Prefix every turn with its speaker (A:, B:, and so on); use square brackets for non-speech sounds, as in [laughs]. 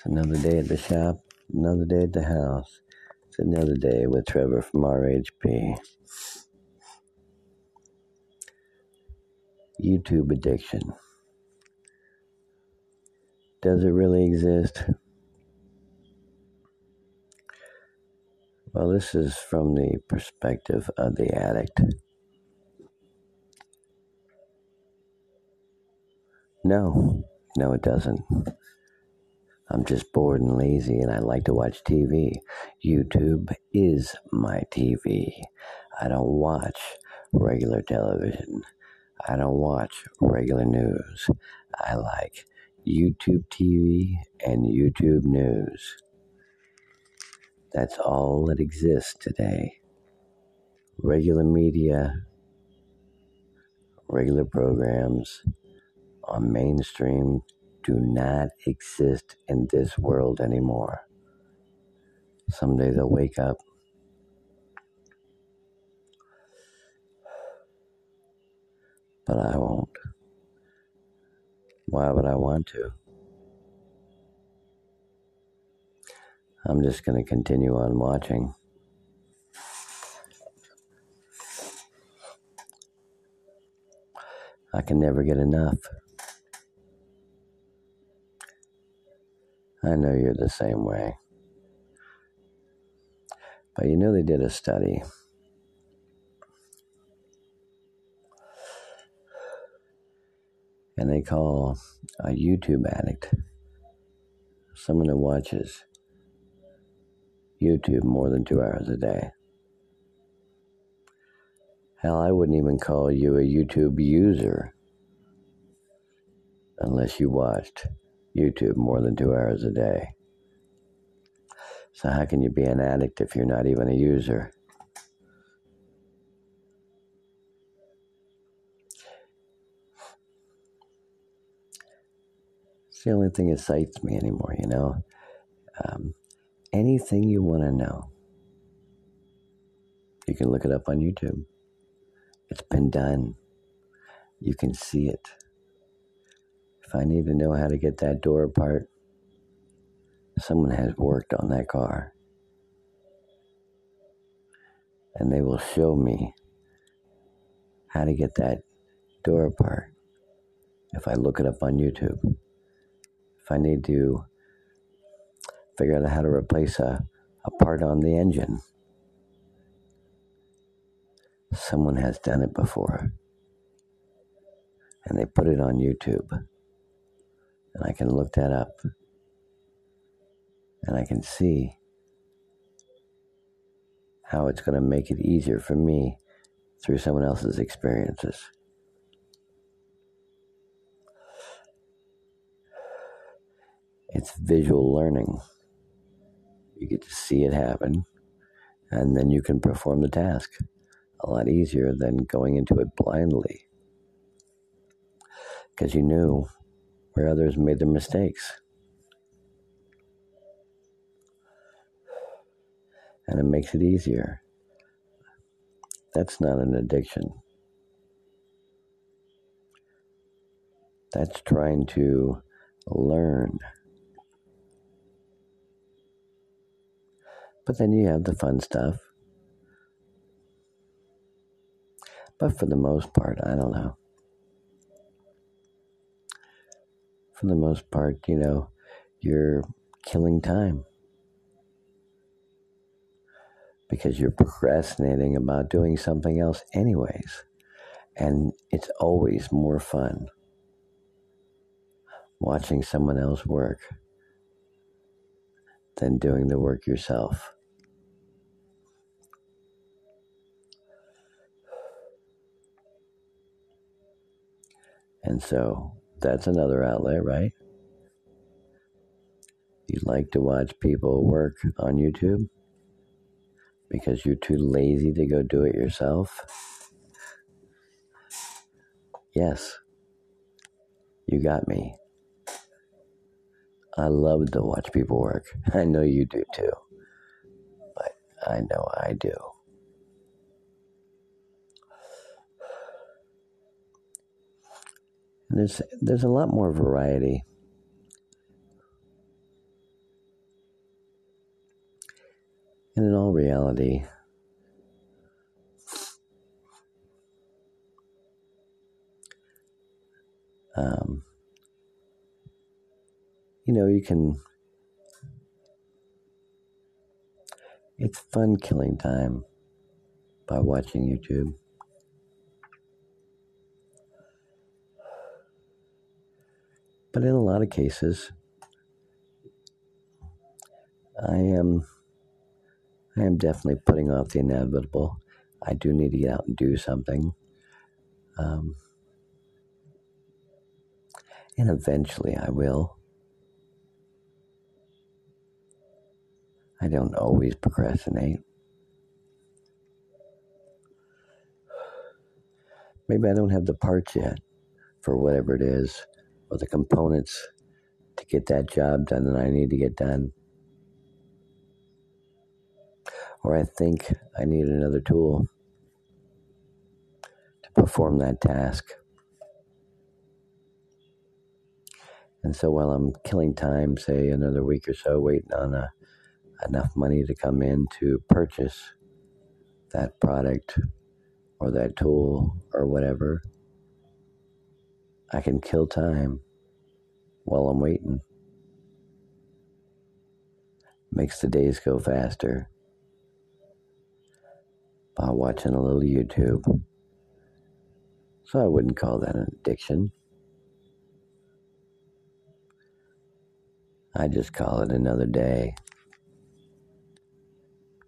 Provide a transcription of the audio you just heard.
A: It's another day at the shop, another day at the house. It's another day with Trevor from RHP. YouTube addiction. Does it really exist? Well, this is from the perspective of the addict. No, no, it doesn't. I'm just bored and lazy and I like to watch TV. YouTube is my TV. I don't watch regular television. I don't watch regular news. I like YouTube TV and YouTube news. That's all that exists today. Regular media, regular programs on mainstream do not exist in this world anymore. Someday they'll wake up. But I won't. Why would I want to? I'm just going to continue on watching. I can never get enough. I know you're the same way. But you know, they did a study. And they call a YouTube addict someone who watches YouTube more than two hours a day. Hell, I wouldn't even call you a YouTube user unless you watched YouTube more than two hours a day. So, how can you be an addict if you're not even a user? It's the only thing that excites me anymore, you know? Um, anything you want to know, you can look it up on YouTube. It's been done. You can see it. If I need to know how to get that door apart, someone has worked on that car. And they will show me how to get that door apart if I look it up on YouTube. If I need to figure out how to replace a, a part on the engine, someone has done it before. And they put it on YouTube and I can look that up and I can see how it's going to make it easier for me through someone else's experiences. It's visual learning. You get to see it happen, and then you can perform the task a lot easier than going into it blindly. Because you knew where others made their mistakes. And it makes it easier. That's not an addiction. That's trying to learn. But then you have the fun stuff. But for the most part, I don't know. For the most part, you know, you're killing time because you're procrastinating about doing something else, anyways. And it's always more fun watching someone else work than doing the work yourself. And so that's another outlet, right? You like to watch people work on YouTube because you're too lazy to go do it yourself? Yes, you got me. I love to watch people work. [laughs] I know you do too, but I know I do. There's there's a lot more variety. And in all reality, um, you know, you can. It's fun killing time by watching YouTube. But in a lot of cases, I am I am definitely putting off the inevitable. I do need to get out and do something. Um, and eventually I will. I don't always procrastinate. Maybe I don't have the parts yet for whatever it is, or the components to get that job done that I need to get done. Or I think I need another tool to perform that task. And so while I'm killing time, say another week or so, waiting on a, enough money to come in to purchase that product or that tool or whatever, I can kill time while I'm waiting. Makes the days go faster by watching a little YouTube. So I wouldn't call that an addiction. I just call it another day.